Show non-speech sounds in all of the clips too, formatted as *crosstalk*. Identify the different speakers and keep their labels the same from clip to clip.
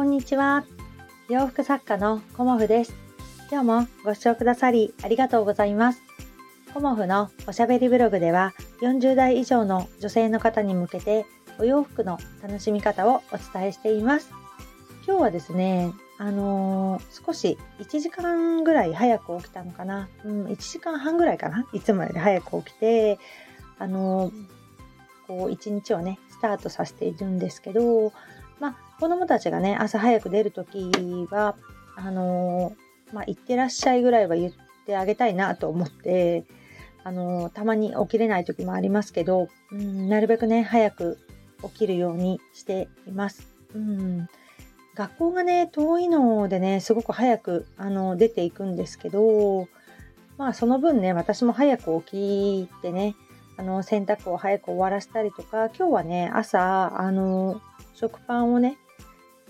Speaker 1: こんにちは。洋服作家のコモフです。今日もご視聴くださりありがとうございます。コモフのおしゃべりブログでは40代以上の女性の方に向けてお洋服の楽しみ方をお伝えしています。今日はですね、あのー、少し1時間ぐらい早く起きたのかな。うん、1時間半ぐらいかな。いつもより早く起きて、あのー、こう一日をね、スタートさせているんですけど、子供たちがね、朝早く出るときは、あのー、まあ、行ってらっしゃいぐらいは言ってあげたいなと思って、あのー、たまに起きれない時もありますけど、うん、なるべくね、早く起きるようにしています。うん、学校がね、遠いのでね、すごく早く、あの、出ていくんですけど、まあ、その分ね、私も早く起きてね、あの、洗濯を早く終わらせたりとか、今日はね、朝、あの、食パンをね、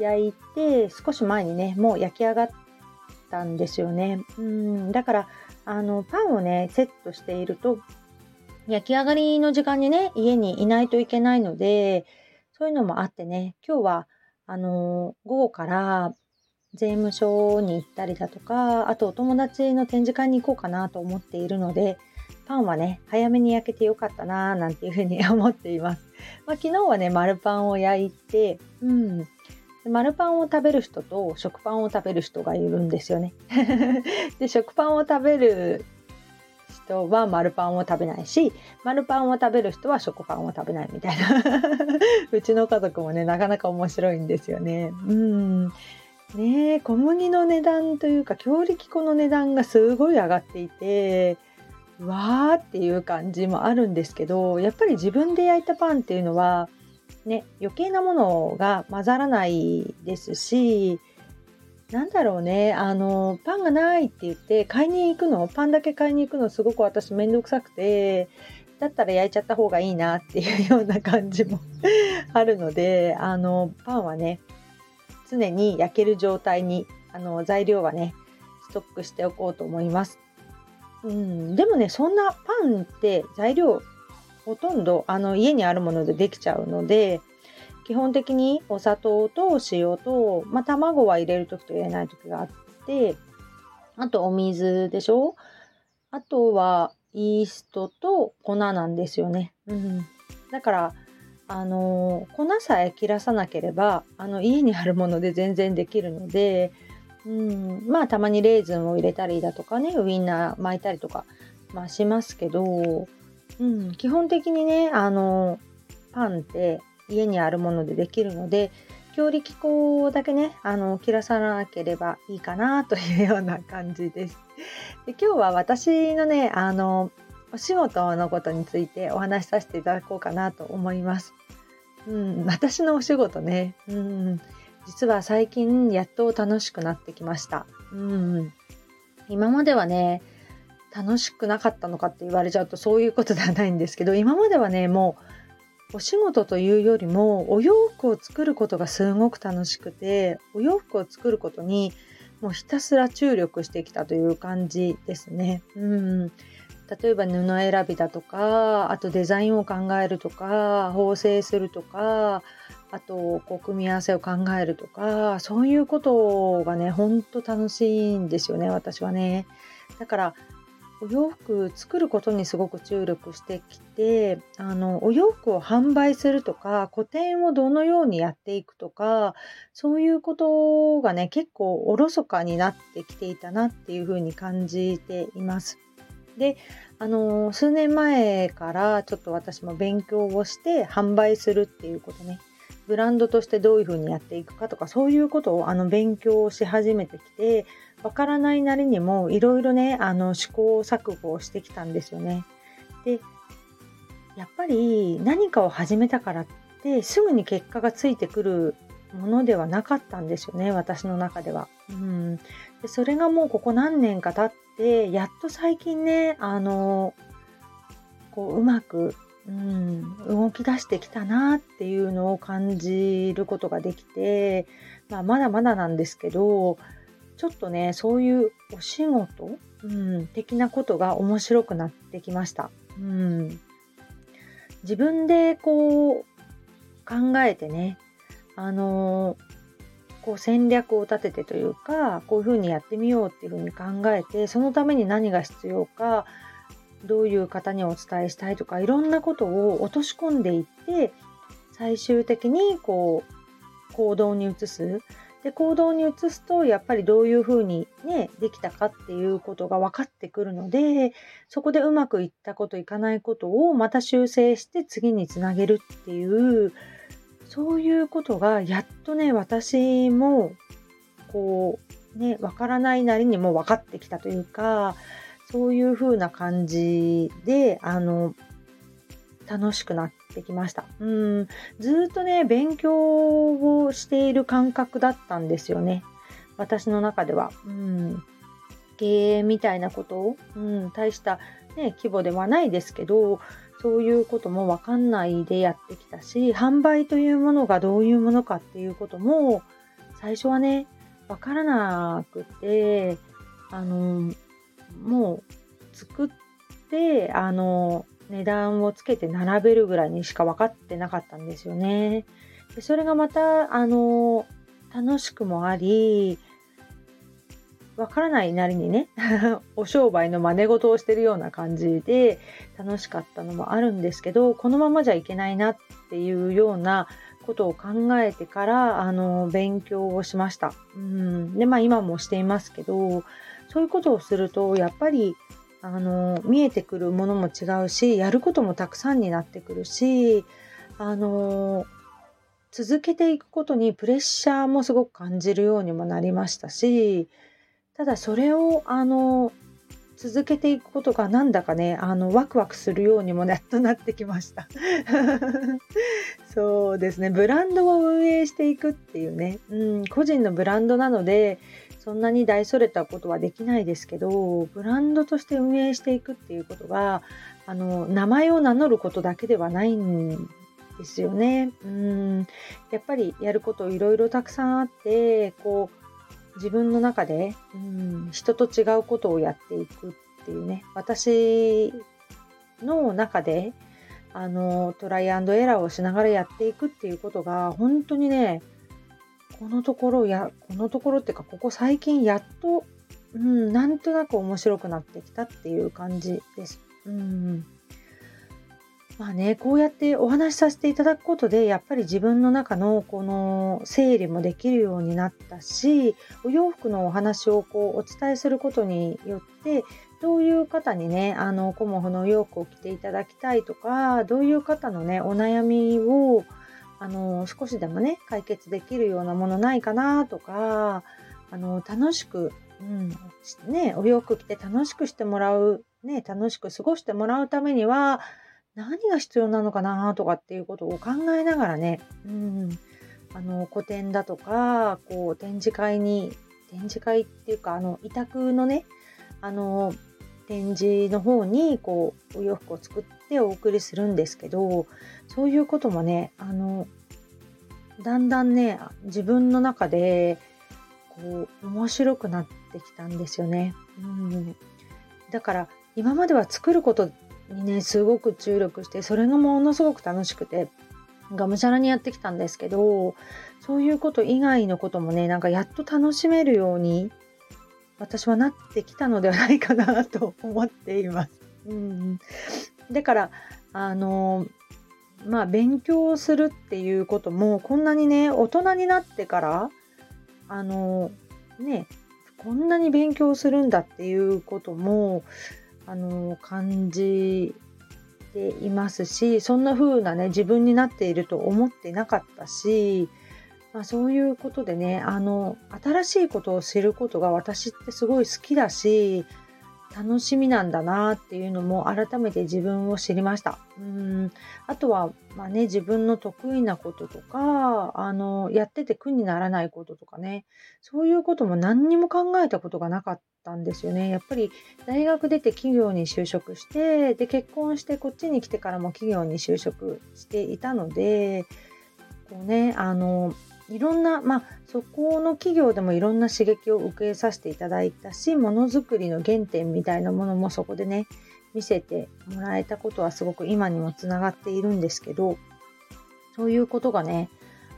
Speaker 1: 焼いて、少し前にね、もう焼き上がったんですよね。うん、だから、あの、パンをね、セットしていると、焼き上がりの時間にね、家にいないといけないので、そういうのもあってね、今日は、あの、午後から税務署に行ったりだとか、あとお友達の展示会に行こうかなと思っているので、パンはね、早めに焼けてよかったなぁなんていうふうに思っています。まあ、昨日はね、丸パンを焼いて、うん。丸パンを食べる人と食パンを食べる人がいるんですよね。*laughs* で、食パンを食べる人は丸パンを食べないし、丸パンを食べる人は食パンを食べないみたいな。*laughs* うちの家族もね、なかなか面白いんですよね。うん。ね小麦の値段というか、強力粉の値段がすごい上がっていて、わーっていう感じもあるんですけどやっぱり自分で焼いたパンっていうのはね余計なものが混ざらないですしなんだろうねあのパンがないって言って買いに行くの？パンだけ買いに行くのすごく私めんどくさくてだったら焼いちゃった方がいいなっていうような感じも *laughs* あるのであのパンはね常に焼ける状態にあの材料はねストックしておこうと思います。うん、でもねそんなパンって材料ほとんどあの家にあるものでできちゃうので基本的にお砂糖と塩と、まあ、卵は入れる時と入れない時があってあとお水でしょ？あとはイーストと粉なんですよね。うん、だからあの粉さえ切らさなければあの家にあるもので全然できるのでうん、まあたまにレーズンを入れたりだとかねウインナー巻いたりとか、まあ、しますけど、うん、基本的にねあのパンって家にあるものでできるので強力粉だけねあの切らさなければいいかなというような感じです。で今日は私のねあのお仕事のことについてお話しさせていただこうかなと思います。うん、私のお仕事ね、うん、実は最近やっと楽しくなってきました。うん。今まではね、楽しくなかったのかって言われちゃうとそういうことではないんですけど、今まではね、もうお仕事というよりもお洋服を作ることがすごく楽しくて、お洋服を作ることにもうひたすら注力してきたという感じですね。うん。例えば布選びだとか、あとデザインを考えるとか、縫製するとか、あとこう組み合わせを考えるとかそういうことがねほんと楽しいんですよね私はね。だからお洋服作ることにすごく注力してきてあのお洋服を販売するとか個展をどのようにやっていくとかそういうことがね結構おろそかになってきていたなっていうふうに感じています。であの数年前からちょっと私も勉強をして販売するっていうことねブランドとしてどういうふうにやっていくかとかそういうことをあの勉強し始めてきてわからないなりにもいろいろねあの試行錯誤をしてきたんですよね。でやっぱり何かを始めたからってすぐに結果がついてくるものではなかったんですよね私の中では。うん、でそれがもうここ何年か経ってやっと最近ねあのこううまくうん、動き出してきたなっていうのを感じることができて、まあ、まだまだなんですけどちょっとねそういうお仕事、うん、的なことが面白くなってきました。うん、自分でこう考えてねあのこう戦略を立ててというかこういうふうにやってみようっていうふうに考えてそのために何が必要かどういう方にお伝えしたいとかいろんなことを落とし込んでいって最終的にこう行動に移すで行動に移すとやっぱりどういうふうにねできたかっていうことが分かってくるのでそこでうまくいったこといかないことをまた修正して次につなげるっていうそういうことがやっとね私もこうね分からないなりにも分かってきたというかそういう風な感じであの楽しくなっててきました。うん。ずっとね勉強をしている感覚だったんですよね。私の中では。うん。経営みたいなことを、うん、大した、ね、規模ではないですけどそういうことも分かんないでやってきたし販売というものがどういうものかっていうことも最初はね分からなくてあのもう作ってあの値段をつけて並べるぐらいにしか分かってなかったんですよね。でそれがまたあの楽しくもありわからないなりにね *laughs* お商売の真似事をしてるような感じで楽しかったのもあるんですけどこのままじゃいけないなっていうようなことを考えてからあの勉強をしました。うんでまあ今もしていますけどそういうことをするとやっぱりあの見えてくるものも違うしやることもたくさんになってくるしあの続けていくことにプレッシャーもすごく感じるようにもなりましたしただそれをあの続けていくことがなんだかねあのワクワクするようにもやっとなってきました。*laughs* そうですね。ブランドを運営していくっていうね、うん、個人のブランドなのでそんなに大それたことはできないですけどブランドとして運営していくっていうことはあの名前を名乗ることだけではないんですよね。うん。やっぱりやることいろいろたくさんあってこう自分の中で、うん、人と違うことをやっていくっていうね。私の中であのトライアンドエラーをしながらやっていくっていうことが本当にねこのところやこのところっていうかここ最近やっと、うん、なんとなく面白くなってきたっていう感じです。うんまあね、こうやってお話しさせていただくことでやっぱり自分の中のこの整理もできるようになったしお洋服のお話をこうお伝えすることによってどういう方にねあのコモフのお洋服を着ていただきたいとかどういう方のねお悩みをあの少しでもね解決できるようなものないかなとかあの楽しく、うんね、お洋服着て楽しくしてもらう、ね、楽しく過ごしてもらうためには何が必要なのかな？とかっていうことを考えながらね、うん、あの個展だとかこう展示会に展示会っていうかあの委託のねあの展示の方にこうお洋服を作ってお送りするんですけどそういうこともねあのだんだんね自分の中でこう面白くなってきたんですよね。うん、だから今までは作ることにねすごく注力してそれがものすごく楽しくてがむしゃらにやってきたんですけどそういうこと以外のこともねなんかやっと楽しめるように私はなってきたのではないかなと思っています。うん、だからあのまあ勉強するっていうこともこんなにね大人になってからあのねこんなに勉強するんだっていうこともあの感じていますしそんな風なね自分になっていると思ってなかったし、まあ、そういうことでねあの新しいことを知ることが私ってすごい好きだし楽しみなんだなっていうのも改めて自分を知りました。うんあとは、まあね、自分の得意なこととかあのやってて苦にならないこととかねそういうことも何にも考えたことがなかったんですよね。やっぱり大学出て企業に就職してで結婚してこっちに来てからも企業に就職していたのでこうねあのいろんな、まあ、そこの企業でもいろんな刺激を受けさせていただいたしものづくりの原点みたいなものもそこでね見せてもらえたことはすごく今にもつながっているんですけどそういうことがね、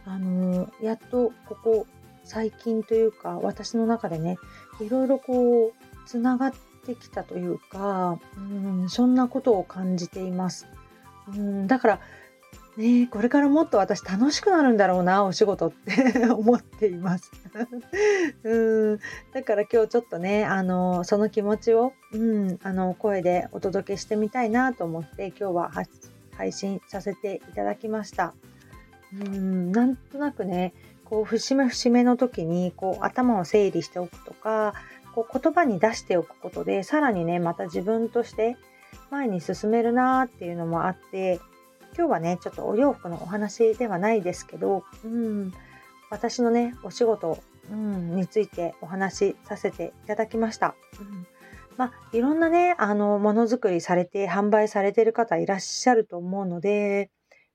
Speaker 1: あの、やっとここ最近というか私の中でねいろいろこうつながってきたというか、うん、そんなことを感じています。うん、だからねこれからもっと私楽しくなるんだろうなお仕事って *laughs* 思っています *laughs* うんだから今日ちょっとねあのその気持ちを、うん、あの声でお届けしてみたいなと思って今日は配信させていただきましたうんなんとなくねこう節目節目の時にこう頭を整理しておくとかこう言葉に出しておくことでさらにねまた自分として前に進めるなーっていうのもあって今日はねちょっとお洋服のお話ではないですけど、うん、私のねお仕事、うん、についてお話しさせていただきました。うんまあ、いろんなねあのものづくりされて販売されてる方いらっしゃると思うので、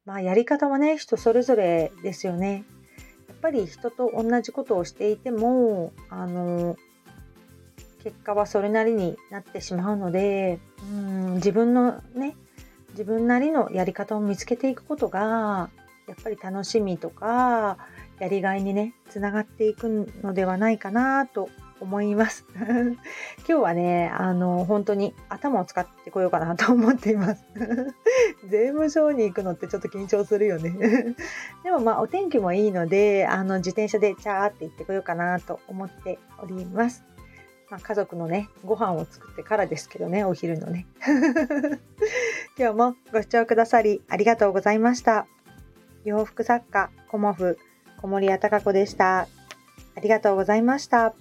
Speaker 1: まあ、やり方はね人それぞれですよね。やっぱり人と同じことをしていてもあの結果はそれなりになってしまうのでうん自分のね自分なりのやり方を見つけていくことがやっぱり楽しみとかやりがいにねつながっていくのではないかなと思います *laughs* 今日はねあの本当に頭を使ってこようかなと思っています *laughs* 税務署に行くのってちょっと緊張するよね *laughs* でもまあお天気もいいのであの自転車でチャーって行ってこようかなと思っておりますまあ、家族のね、ご飯を作ってからですけどね、お昼のね。今日もご視聴くださりありがとうございました。洋服作家、コモフ、小森屋隆子でした。ありがとうございました。